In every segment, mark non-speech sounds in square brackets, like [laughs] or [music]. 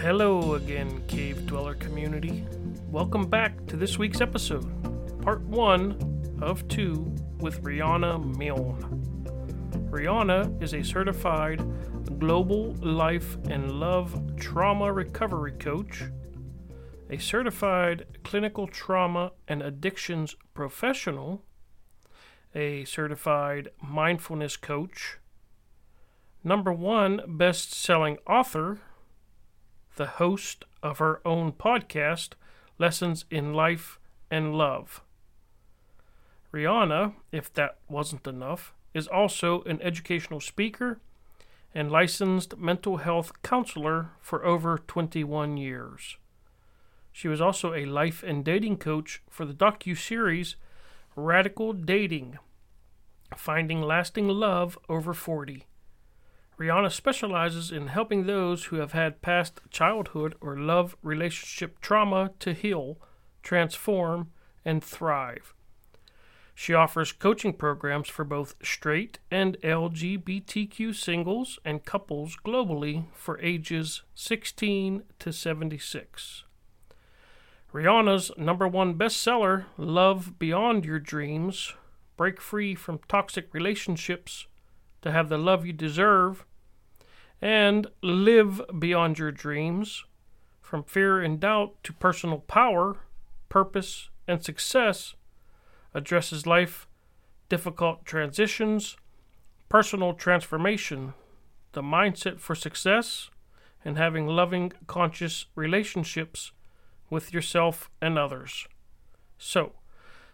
Hello again, Cave Dweller community. Welcome back to this week's episode, part one of two with Riana Milne. Riana is a certified global life and love trauma recovery coach, a certified clinical trauma and addictions professional, a certified mindfulness coach, number one best selling author, the host of her own podcast, Lessons in Life and Love. Riana, if that wasn't enough, is also an educational speaker and licensed mental health counselor for over 21 years. She was also a life and dating coach for the docu-series Radical Dating: Finding Lasting Love Over 40. Riana specializes in helping those who have had past childhood or love relationship trauma to heal, transform, and thrive. She offers coaching programs for both straight and LGBTQ singles and couples globally for ages 16 to 76. Riana's number one bestseller, Love Beyond Your Dreams Break Free from Toxic Relationships to Have the Love You Deserve, and Live Beyond Your Dreams From Fear and Doubt to Personal Power, Purpose, and Success addresses life difficult transitions, personal transformation, the mindset for success, and having loving, conscious relationships with yourself and others. So,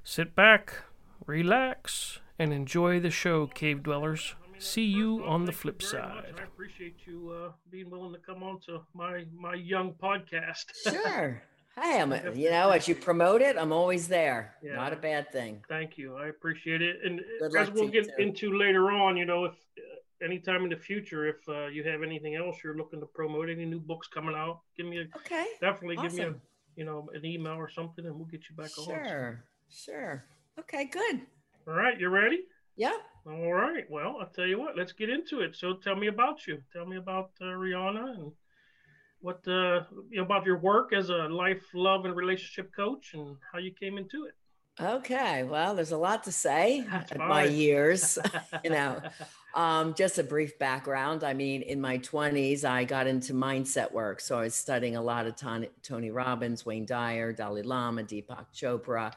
sit back, relax, and enjoy the show, cave dwellers. See you on the flip side. I appreciate you uh, being willing to come on to my my young podcast. [laughs] Sure. Hey, I'm, you know, as you promote it, I'm always there. Yeah. Not a bad thing. Thank you. I appreciate it. And Good as we'll get too. into later on, you know, if uh, anytime in the future, if uh, you have anything else you're looking to promote, any new books coming out, give me a Okay. definitely give me a you know an email or something, and we'll get you back on. Sure. Sure. Okay, good. All right, you ready? Yeah. All right. Well, I'll tell you what. Let's get into it. So, tell me about you. Tell me about uh, Riana and what uh, you know about your work as a life, love, and relationship coach, and how you came into it. Okay. Well, there's a lot to say [laughs] my years. [laughs] you know, um, just a brief background. I mean, in my 20s, I got into mindset work. So I was studying a lot of Tony, Tony Robbins, Wayne Dyer, Dalai Lama, Deepak Chopra.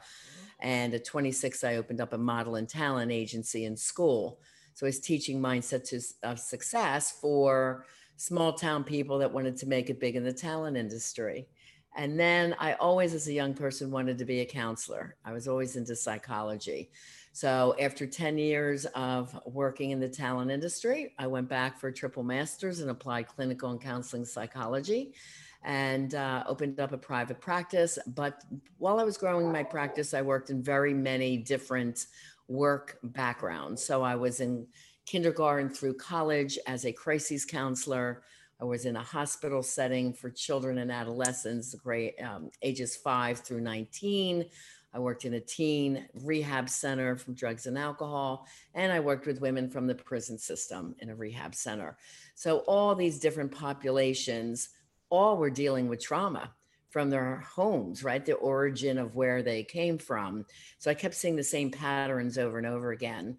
And at 26, I opened up a model and talent agency in school. So I was teaching mindset to, of success for small town people that wanted to make it big in the talent industry. And then I always, as a young person, wanted to be a counselor. I was always into psychology. So after 10 years of working in the talent industry, I went back for a triple master's in applied clinical and counseling psychology and uh, opened up a private practice. But while I was growing my practice, I worked in very many different work backgrounds. So I was in kindergarten through college as a crisis counselor. I was in a hospital setting for children and adolescents, grade um, ages five through 19. I worked in a teen rehab center from drugs and alcohol, and I worked with women from the prison system in a rehab center. So all these different populations, all were dealing with trauma from their homes, right? The origin of where they came from. So I kept seeing the same patterns over and over again.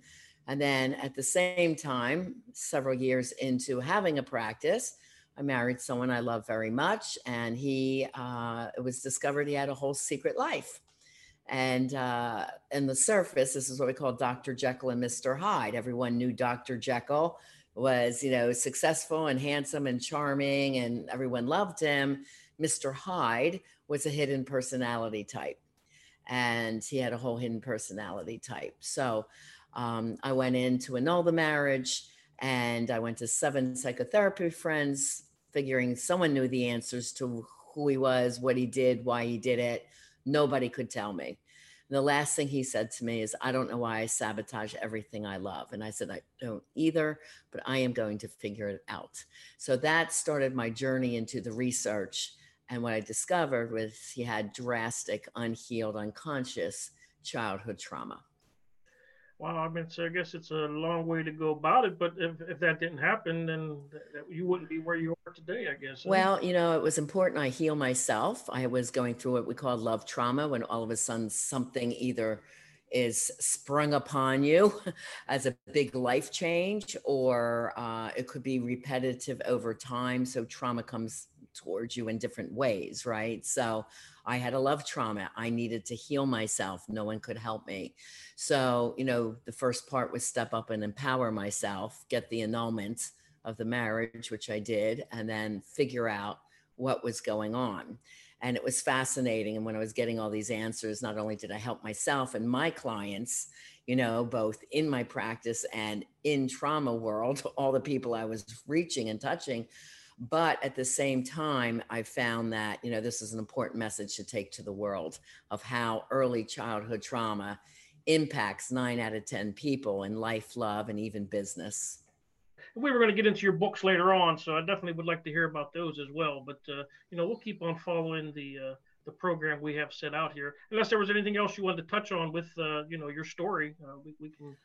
And then at the same time, several years into having a practice, I married someone I love very much, and he uh, it was discovered he had a whole secret life. And uh, in the surface, this is what we call Dr. Jekyll and Mr. Hyde. Everyone knew Dr. Jekyll was, you know, successful and handsome and charming, and everyone loved him. Mr. Hyde was a hidden personality type, and he had a whole hidden personality type. So um, I went in to annul the marriage and I went to seven psychotherapy friends, figuring someone knew the answers to who he was, what he did, why he did it. Nobody could tell me. And the last thing he said to me is, I don't know why I sabotage everything I love. And I said, I don't either, but I am going to figure it out. So that started my journey into the research. And what I discovered was he had drastic, unhealed, unconscious childhood trauma. Wow, I mean, so I guess it's a long way to go about it. But if, if that didn't happen, then you wouldn't be where you are today, I guess. Well, you know, it was important I heal myself. I was going through what we call love trauma when all of a sudden something either is sprung upon you [laughs] as a big life change, or uh, it could be repetitive over time. So trauma comes towards you in different ways, right? So I had a love trauma. I needed to heal myself. No one could help me. So, you know, the first part was step up and empower myself, get the annulment of the marriage, which I did, and then figure out what was going on. And it was fascinating. And when I was getting all these answers, not only did I help myself and my clients, you know, both in my practice and in trauma world, [laughs] all the people I was reaching and touching, but at the same time, I found that, you know, this is an important message to take to the world of how early childhood trauma impacts nine out of 10 people in life, love, and even business. We were going to get into your books later on, so I definitely would like to hear about those as well. But, uh, you know, we'll keep on following the, uh, the program we have set out here. Unless there was anything else you wanted to touch on with, uh, you know, your story, uh, we, we can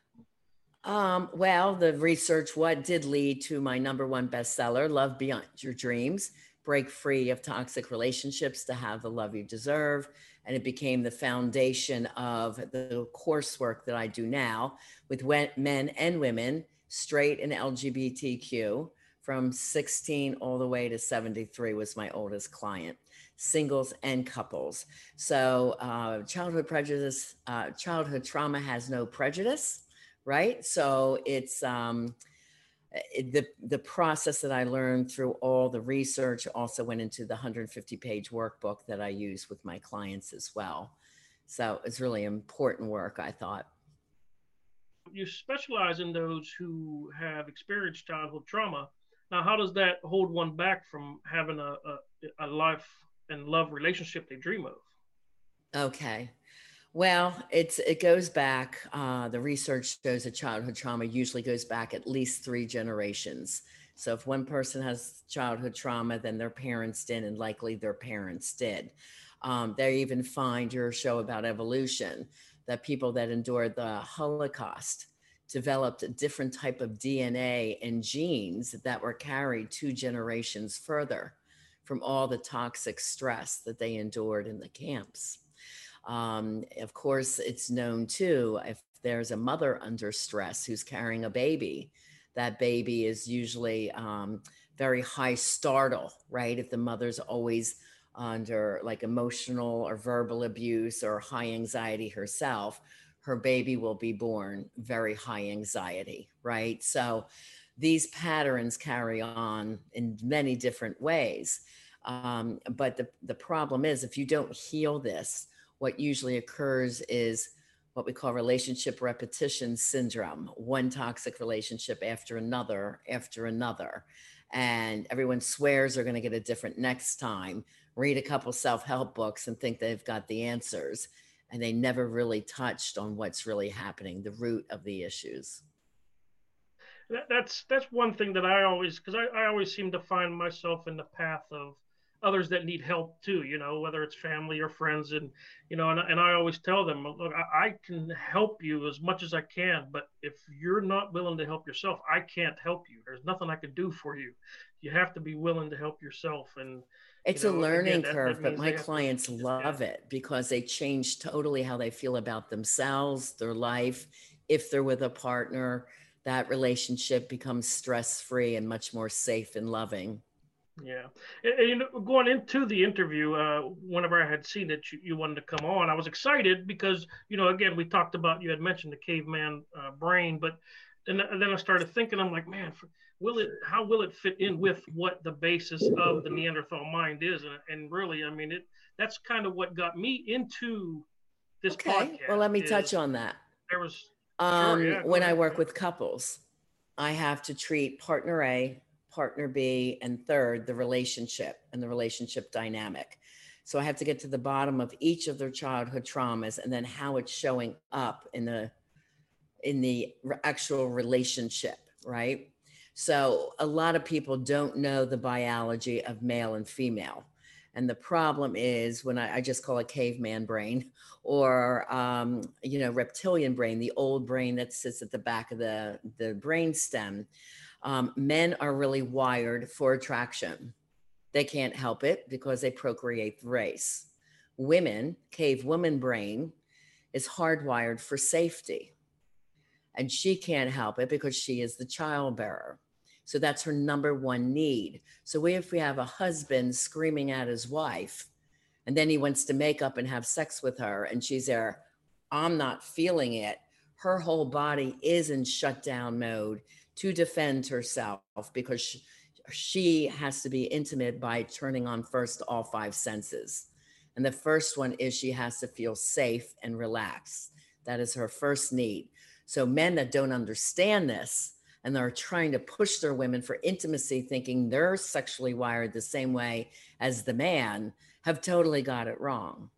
um, well, the research, what did lead to my number one bestseller, Love Beyond Your Dreams, break free of toxic relationships to have the love you deserve. And it became the foundation of the coursework that I do now with men and women, straight and LGBTQ, from 16 all the way to 73 was my oldest client singles and couples so uh, childhood prejudice uh, childhood trauma has no prejudice right? So it's um, it, the the process that I learned through all the research also went into the 150 page workbook that I use with my clients as well. So it's really important work, I thought. You specialize in those who have experienced childhood trauma. Now, how does that hold one back from having a, a, a life and love relationship they dream of? Okay. Well, it's it goes back. Uh, the research shows that childhood trauma usually goes back at least three generations. So if one person has childhood trauma, then their parents did, and likely their parents did. Um, they even find your show about evolution that people that endured the Holocaust developed a different type of DNA and genes that were carried two generations further from all the toxic stress that they endured in the camps. Um, of course, it's known too if there's a mother under stress who's carrying a baby, that baby is usually um, very high startle, right? If the mother's always under like emotional or verbal abuse or high anxiety herself, her baby will be born very high anxiety, right? So these patterns carry on in many different ways. Um, but the, the problem is if you don't heal this, what usually occurs is what we call relationship repetition syndrome. One toxic relationship after another after another. And everyone swears they're going to get a different next time read a couple self-help books and think they've got the answers. And they never really touched on what's really happening the root of the issues. That's that's one thing that i always because I, I always seem to find myself in the path of others that need help too you know whether it's family or friends. And you know and, and i always tell them look I, I, can help you as much as i can but if you're not willing to help yourself i can't help you. There's nothing i can do for you. You have to be willing to help yourself. And it's you know, a learning again, curve but my clients love it because they change totally how they feel about themselves their life. If they're with a partner that relationship becomes stress free and much more safe and loving yeah, and, you know, going into the interview, uh, whenever I had seen that you, you, wanted to come on, I was excited because you know, again, we talked about you had mentioned the caveman uh, brain, but then then I started thinking, I'm like, man, will it? How will it fit in with what the basis of the Neanderthal mind is? And, and really, I mean, it that's kind of what got me into this okay. podcast. Well, let me touch on that. There was um, sure, yeah, when I work with couples, I have to treat partner A partner B, and third, the relationship and the relationship dynamic. So I have to get to the bottom of each of their childhood traumas and then how it's showing up in the in the actual relationship, right? So a lot of people don't know the biology of male and female. And the problem is when I, I just call it caveman brain [laughs] or, um, you know, reptilian brain, the old brain that sits at the back of the, the brain stem. Um, men are really wired for attraction. They can't help it because they procreate the race. Women, cave woman brain, is hardwired for safety. And she can't help it because she is the child bearer. So that's her number one need. So if we have a husband screaming at his wife, and then he wants to make up and have sex with her, and she's there, I'm not feeling it. Her whole body is in shutdown mode to defend herself because she, she has to be intimate by turning on first all five senses. And the first one is she has to feel safe and relaxed. That is her first need. So men that don't understand this, and they're trying to push their women for intimacy, thinking they're sexually wired the same way as the man, have totally got it wrong.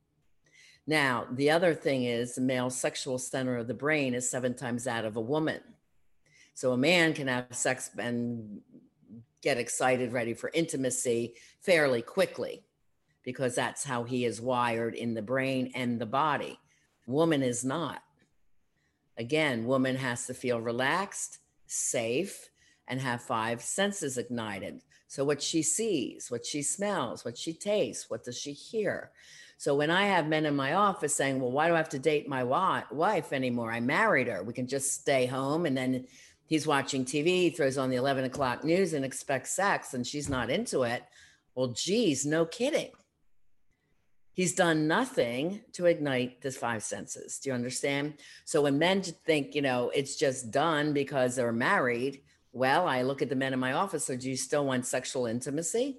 Now, the other thing is the male sexual center of the brain is seven times that of a woman. So a man can have sex and get excited, ready for intimacy fairly quickly because that's how he is wired in the brain and the body. Woman is not. Again, woman has to feel relaxed, safe, and have five senses ignited. So, what she sees, what she smells, what she tastes, what does she hear? So, when I have men in my office saying, Well, why do I have to date my wife anymore? I married her. We can just stay home. And then he's watching TV, he throws on the 11 o'clock news and expects sex, and she's not into it. Well, geez, no kidding. He's done nothing to ignite the five senses. Do you understand? So when men think, you know, it's just done because they're married, well, I look at the men in my office. So do you still want sexual intimacy?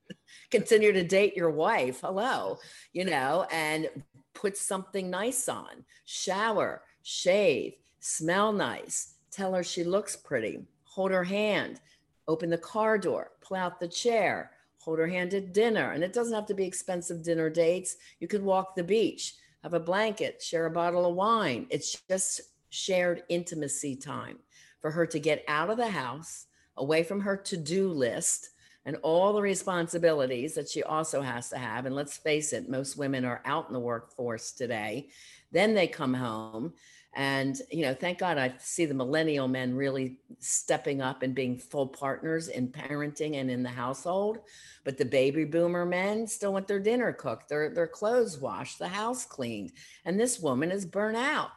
[laughs] Continue to date your wife. Hello, you know, and put something nice on. Shower, shave, smell nice. Tell her she looks pretty. Hold her hand. Open the car door. Pull out the chair hold her hand at dinner. And it doesn't have to be expensive dinner dates. You could walk the beach, have a blanket, share a bottle of wine. It's just shared intimacy time for her to get out of the house, away from her to do list and all the responsibilities that she also has to have. And let's face it, most women are out in the workforce today. Then they come home and, you know, thank God I see the millennial men really stepping up and being full partners in parenting and in the household. But the baby boomer men still want their dinner cooked, their, their clothes washed, the house cleaned. And this woman is burnt out.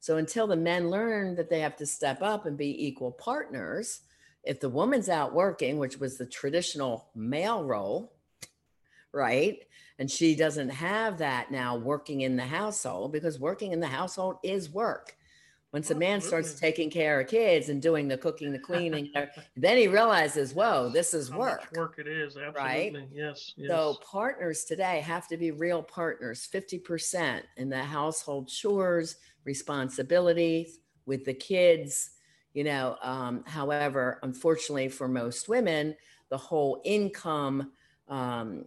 So until the men learn that they have to step up and be equal partners, if the woman's out working, which was the traditional male role, right? And she doesn't have that now working in the household because working in the household is work. Once a man starts taking care of kids and doing the cooking, the cleaning, then he realizes, whoa, this is work. work it is, absolutely. Right? Yes, yes. So partners today have to be real partners, 50% in the household chores, responsibilities with the kids. You know, um, however, unfortunately for most women, the whole income um,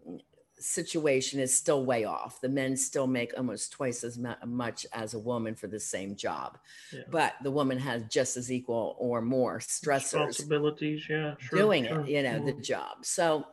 situation is still way off. The men still make almost twice as much as a woman for the same job, yeah. but the woman has just as equal or more stressors, responsibilities. Yeah, sure, doing sure. it. You know, mm-hmm. the job. So,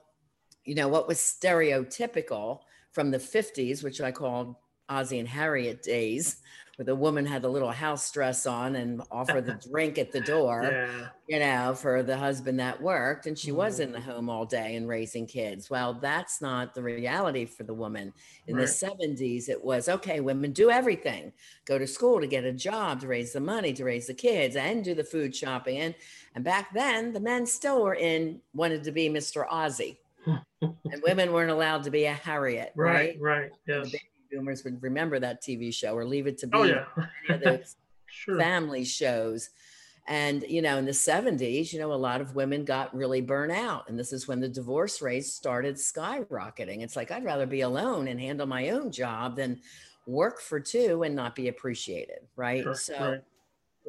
you know, what was stereotypical from the '50s, which I called Ozzie and Harriet days, where the woman had a little house dress on and offered the [laughs] drink at the door, yeah. you know, for the husband that worked. And she mm. was in the mm-hmm. home all day and raising kids. Well, that's not the reality for the woman. In right. the 70s, it was okay, women do everything go to school to get a job, to raise the money, to raise the kids, and do the food shopping. And, and back then, the men still were in, wanted to be Mr. Ozzie. [laughs] and women weren't allowed to be a Harriet. Right, right, right yes boomers would remember that TV show or leave it to be oh, yeah. [laughs] [laughs] sure. family shows. And, you know, in the 70s, you know, a lot of women got really burnt out. And this is when the divorce rates started skyrocketing. It's like, I'd rather be alone and handle my own job than work for two and not be appreciated. Right. Sure, so right.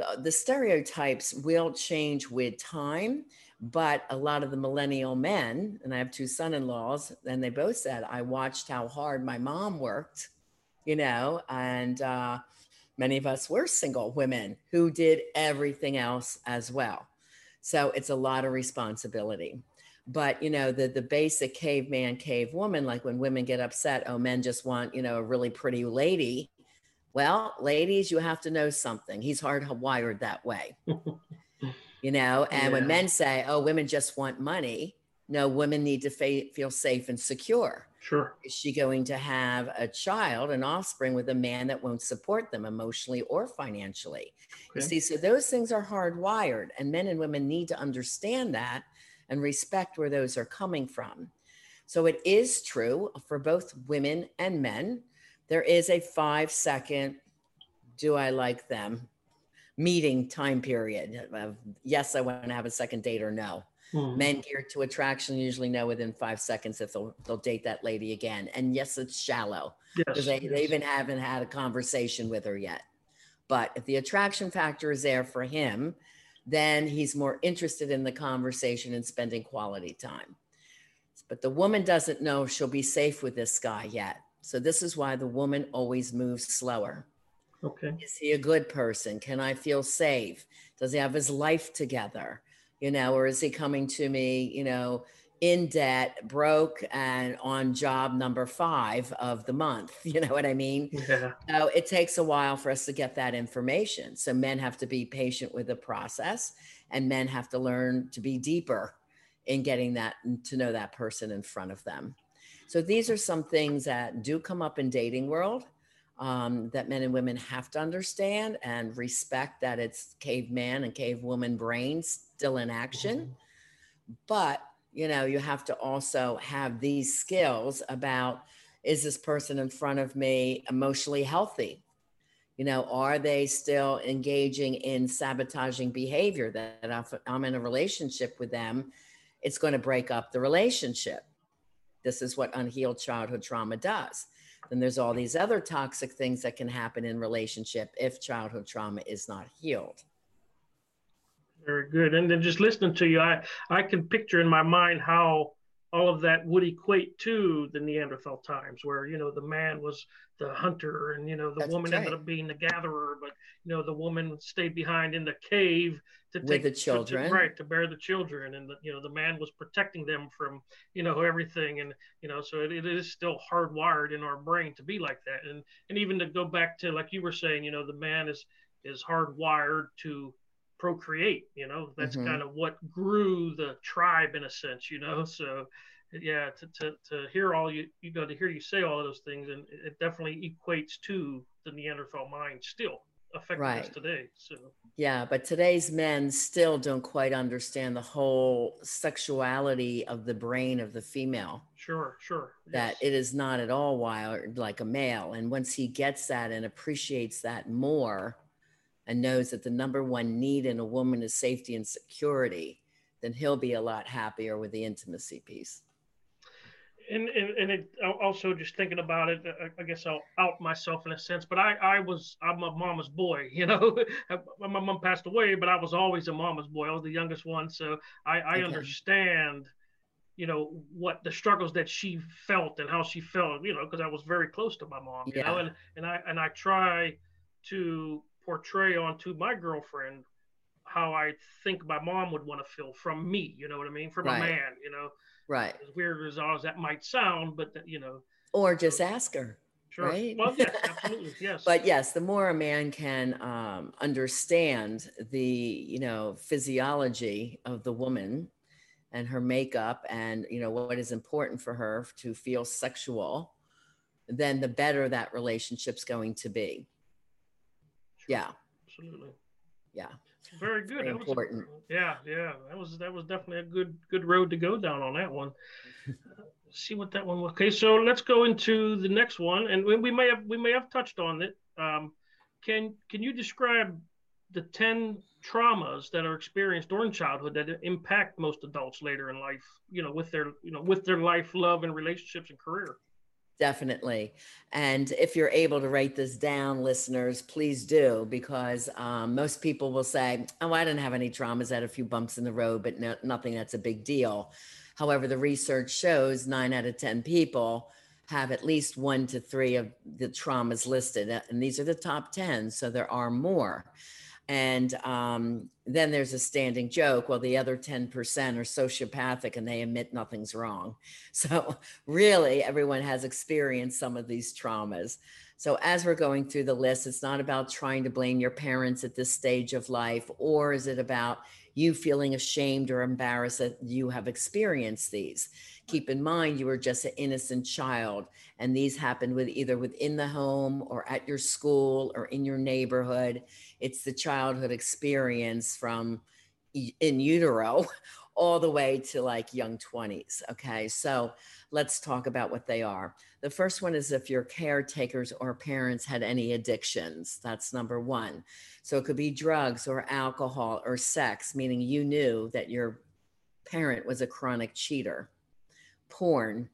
Uh, the stereotypes will change with time but a lot of the millennial men and i have two son-in-laws and they both said i watched how hard my mom worked you know, and uh, many of us were single women who did everything else as well. So it's a lot of responsibility. but you know the the basic caveman cave woman like when women get upset oh men just want you know a really pretty lady well ladies you have to know something he's hardwired that way [laughs] you know and yeah. when men say oh women just want money no women need to fa- feel safe and secure sure is she going to have a child an offspring with a man that won't support them emotionally or financially okay. you see so those things are hardwired and men and women need to understand that and respect where those are coming from. So it is true for both women and men. There is a five second, do I like them meeting time period of yes, I want to have a second date or no. Hmm. Men geared to attraction usually know within five seconds if they'll, they'll date that lady again. And yes, it's shallow because yes, they, yes. they even haven't had a conversation with her yet. But if the attraction factor is there for him, then he's more interested in the conversation and spending quality time. But the woman doesn't know she'll be safe with this guy yet. So this is why the woman always moves slower. Okay. Is he a good person? Can I feel safe? Does he have his life together? You know, or is he coming to me, you know, in debt, broke, and on job number five of the month. [laughs] You know what I mean? Yeah. So it takes a while for us to get that information. So men have to be patient with the process, and men have to learn to be deeper in getting that mm, to know that person in front of them. So these are some things that do come up in dating world um, that men and women have to understand and respect that it's caveman and cavewoman brains still in action. Mm-hmm. But you know, you have to also have these skills about is this person in front of me emotionally healthy? You know, are they still engaging in sabotaging behavior that if I'm in a relationship with them, it's going to break up the relationship. This is what unhealed childhood trauma does. Then there's all these other toxic things that can happen in relationship if childhood trauma is not healed. Very good. And then just listening to you, I, I can picture in my mind how all of that would equate to the Neanderthal times, where you know the man was the hunter, and you know the That's woman right. ended up being the gatherer, but you know the woman stayed behind in the cave to take With the children, to, right, to bear the children, and the, you know the man was protecting them from you know everything, and you know so it, it is still hardwired in our brain to be like that, and and even to go back to like you were saying, you know the man is is hardwired to procreate you know that's mm-hmm. kind of what grew the tribe in a sense you know so yeah to, to, to hear all you you got to hear you say all of those things and it definitely equates to the neanderthal mind still affecting right. us today so yeah but today's men still don't quite understand the whole sexuality of the brain of the female sure sure that yes. it is not at all wired like a male and once he gets that and appreciates that more and knows that the number one need in a woman is safety and security, then he'll be a lot happier with the intimacy piece. And, and, and it, also just thinking about it, uh, I guess I'll out myself in a sense, but I, I was, I'm a mama's boy, [laughs] you know, my mom passed away, but I was always a mama's boy. I was the youngest one. So I, I okay. understand, you know, what the struggles that she felt and how she felt, you know, cause I was very close to my mom, you yeah. know, and, and I, and I try to portray onto my girlfriend how I think my mom would want to feel from me. You know what I mean? From right. a man. You know, right? As weird as all as that might sound, but you know, or just ask her. Sure. Right? Well, yes, [laughs] absolutely, yes. but yes, the more a man can um, understand the you know physiology of the woman and her makeup and you know what is important for her to feel sexual, then the better that relationship's going to be. Yeah. Absolutely. Yeah. Very good. Very important. Was, yeah, yeah. That was that was definitely a good good road to go down on that one. [laughs] see what that one was. Okay, so let's go into the next one, and we may have we may have touched on it. Um, can can you describe the ten traumas that are experienced during childhood that impact most adults later in life? You know, with their you know with their life, love, and relationships and career. Definitely. And if you're able to write this down, listeners, please do, because um, most people will say, Oh, I didn't have any traumas, I had a few bumps in the road, but no, nothing that's a big deal. However, the research shows nine out of 10 people have at least one to three of the traumas listed. And these are the top 10, so there are more. And um, then there's a standing joke. Well, the other 10% are sociopathic and they admit nothing's wrong. [laughs] So, really, everyone has experienced some of these traumas. So, as we're going through the list, it's not about trying to blame your parents at this stage of life, or is it about you feeling ashamed or embarrassed that you have experienced these? Keep in mind, you were just an innocent child, and these happened with either within the home or at your school or in your neighborhood. It's the childhood experience from in utero [laughs] all the way to like young 20s. Okay. So let's talk about what they are. The first one is if your caretakers or parents had any addictions. That's number one. So it could be drugs or alcohol or sex, meaning you knew that your parent was a chronic cheater, porn,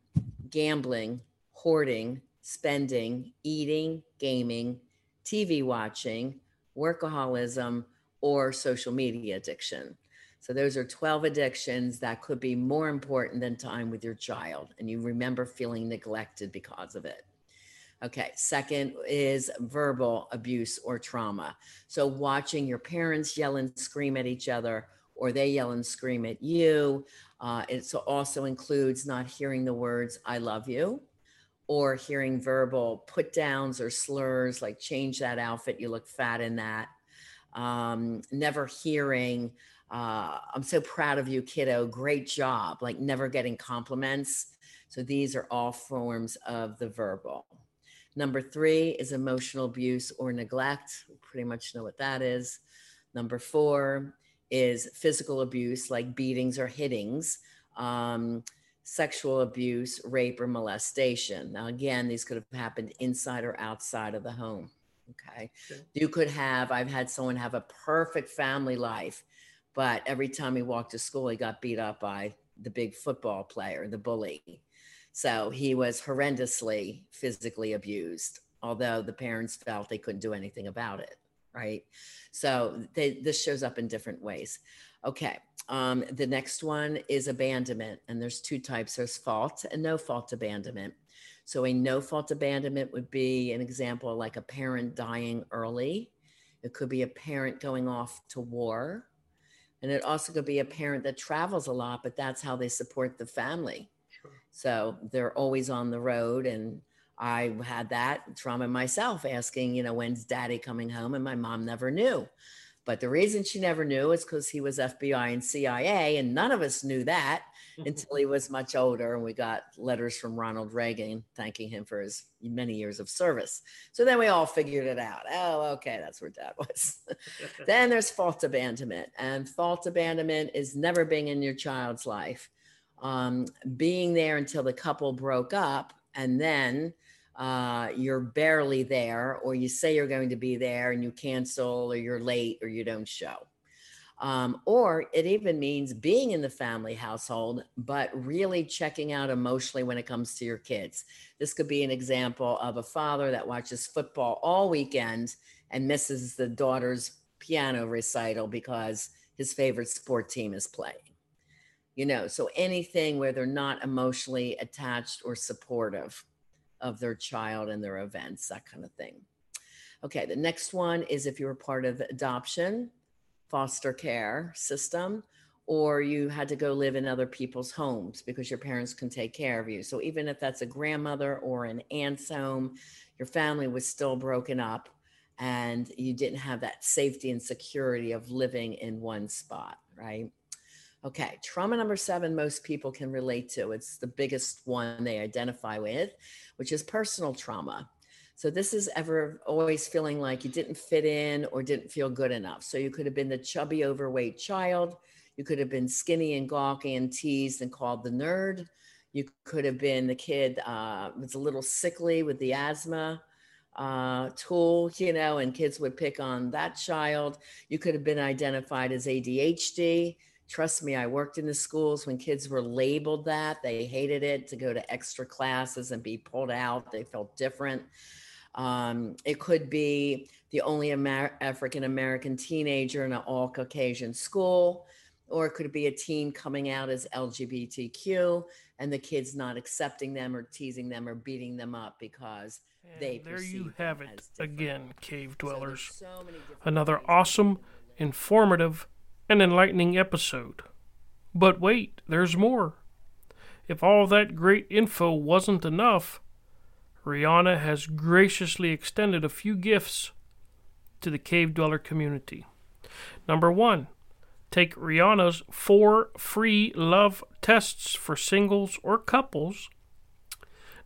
gambling, hoarding, spending, eating, gaming, TV watching, workaholism, or social media addiction. So those are 12 addictions that could be more important than time with your child. And you remember feeling neglected because of it. Okay. Second is verbal abuse or trauma. So watching your parents yell and scream at each other, or they yell and scream at you. Uh, it also includes not hearing the words, I love you, or hearing verbal put downs or slurs like change that outfit, you look fat in that. Um, never hearing, uh, I'm so proud of you, kiddo. Great job. Like never getting compliments. So these are all forms of the verbal. Number three is emotional abuse or neglect. We pretty much know what that is. Number four is physical abuse, like beatings or hittings, um, sexual abuse, rape, or molestation. Now, again, these could have happened inside or outside of the home. Okay. okay. You could have, I've had someone have a perfect family life but every time he walked to school, he got beat up by the big football player, the bully. So he was horrendously physically abused, although the parents felt they couldn't do anything about it. Right. So they, this shows up in different ways. Okay. Um, the next one is abandonment. And there's two types there's fault and no fault abandonment. So a no fault abandonment would be an example like a parent dying early. It could be a parent going off to war and it also could be a parent that travels a lot, but that's how they support the family. Sure. So they're always on the road. And I had that trauma myself asking, you know, when's daddy coming home? And my mom never knew. But the reason she never knew is because he was FBI and CIA, and none of us knew that until he was much older. And we got letters from Ronald Reagan thanking him for his many years of service. So then we all figured it out. Oh, okay, that's where dad was. [laughs] then there's fault abandonment. And fault abandonment is never being in your child's life, um, being there until the couple broke up. And then uh, you're barely there, or you say you're going to be there and you cancel, or you're late, or you don't show. Um, or it even means being in the family household, but really checking out emotionally when it comes to your kids. This could be an example of a father that watches football all weekend and misses the daughter's piano recital because his favorite sport team is playing. You know, so anything where they're not emotionally attached or supportive of their child and their events, that kind of thing. Okay, the next one is if you were part of adoption foster care system or you had to go live in other people's homes because your parents can take care of you. So even if that's a grandmother or an aunt's home, your family was still broken up and you didn't have that safety and security of living in one spot, right? Okay, trauma number seven, most people can relate to. It's the biggest one they identify with, which is personal trauma. So this is ever always feeling like you didn't fit in or didn't feel good enough. So you could have been the chubby, overweight child. You could have been skinny and gawky and teased and called the nerd. You could have been the kid uh, was a little sickly with the asthma uh, tool, you know, and kids would pick on that child. You could have been identified as ADHD. Trust me, I worked in the schools when kids were labeled that. They hated it to go to extra classes and be pulled out. They felt different. Um, it could be the only Amer- African American teenager in an all Caucasian school, or it could be a teen coming out as LGBTQ and the kids not accepting them or teasing them or beating them up because they And there you have it again, cave dwellers. so many Another awesome, informative, and enlightening episode. But wait, there's more. If all that great info wasn't enough, Riana has graciously extended a few gifts to the cave dweller community. Number one, take Riana's four free love tests for singles or couples.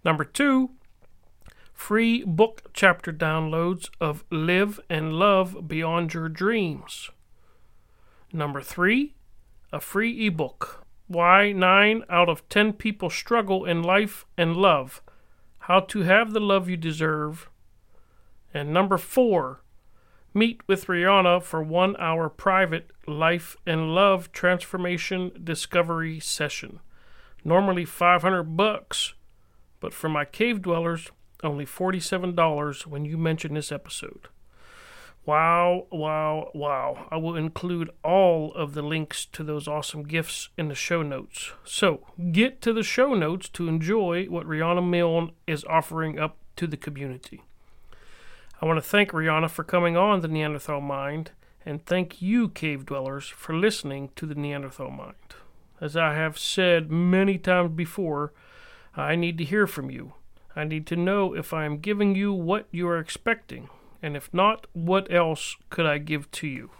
Number two, free book chapter downloads of Live and Love Beyond Your Dreams. Number three, a free ebook Why 9 out of 10 People Struggle in Life and Love How to Have the Love You Deserve. And number four, meet with Riana for one hour private life and love transformation discovery session. Normally 500 bucks, but for my cave dwellers, only $47 when you mention this episode. Wow, wow, wow. I will include all of the links to those awesome gifts in the show notes. So get to the show notes to enjoy what Riana Milne is offering up to the community. I want to thank Riana for coming on the Neanderthal Mind, and thank you, cave dwellers, for listening to the Neanderthal Mind. As I have said many times before, I need to hear from you. I need to know if I am giving you what you are expecting, and if not, what else could I give to you?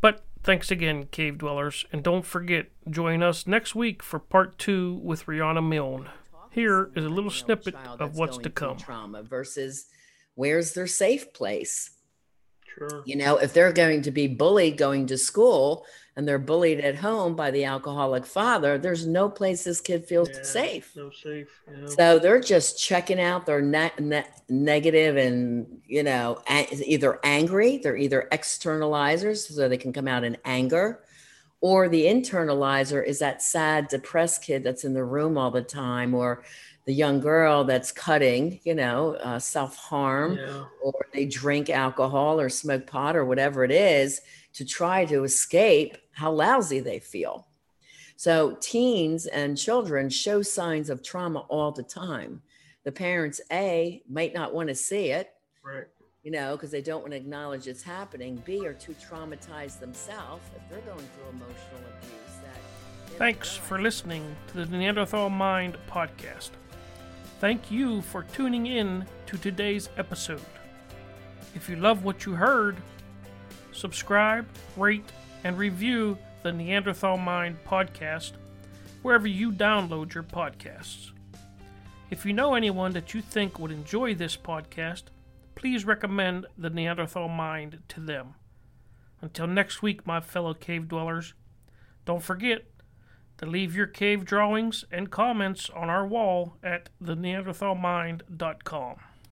But thanks again, cave dwellers, and don't forget, join us next week for part two with Riana Milne. Here is a little nine-year-old snippet child of that's what's going to come. Trauma versus where's their safe place? Sure. You know, if they're going to be bullied going to school and they're bullied at home by the alcoholic father, there's no place this kid feels safe. No safe. Yeah. So they're just checking out. They're ne- ne- negative and, you know, a- either angry, they're either externalizers, so they can come out in anger, or the internalizer is that sad, depressed kid that's in the room all the time, or the young girl that's cutting, you know, uh, self harm, yeah. or they drink alcohol or smoke pot or whatever it is to try to escape how lousy they feel. So teens and children show signs of trauma all the time. The parents, A, might not want to see it, Right. you know, because they don't want to acknowledge it's happening. B, are too traumatized themselves if they're going through emotional abuse. That Thanks for listening to the Neanderthal Mind podcast. Thank you for tuning in to today's episode. If you love what you heard, subscribe, rate, and review the Neanderthal Mind podcast wherever you download your podcasts. If you know anyone that you think would enjoy this podcast, please recommend the Neanderthal Mind to them. Until next week, my fellow cave dwellers, don't forget to leave your cave drawings and comments on our wall at theneanderthalmind.com.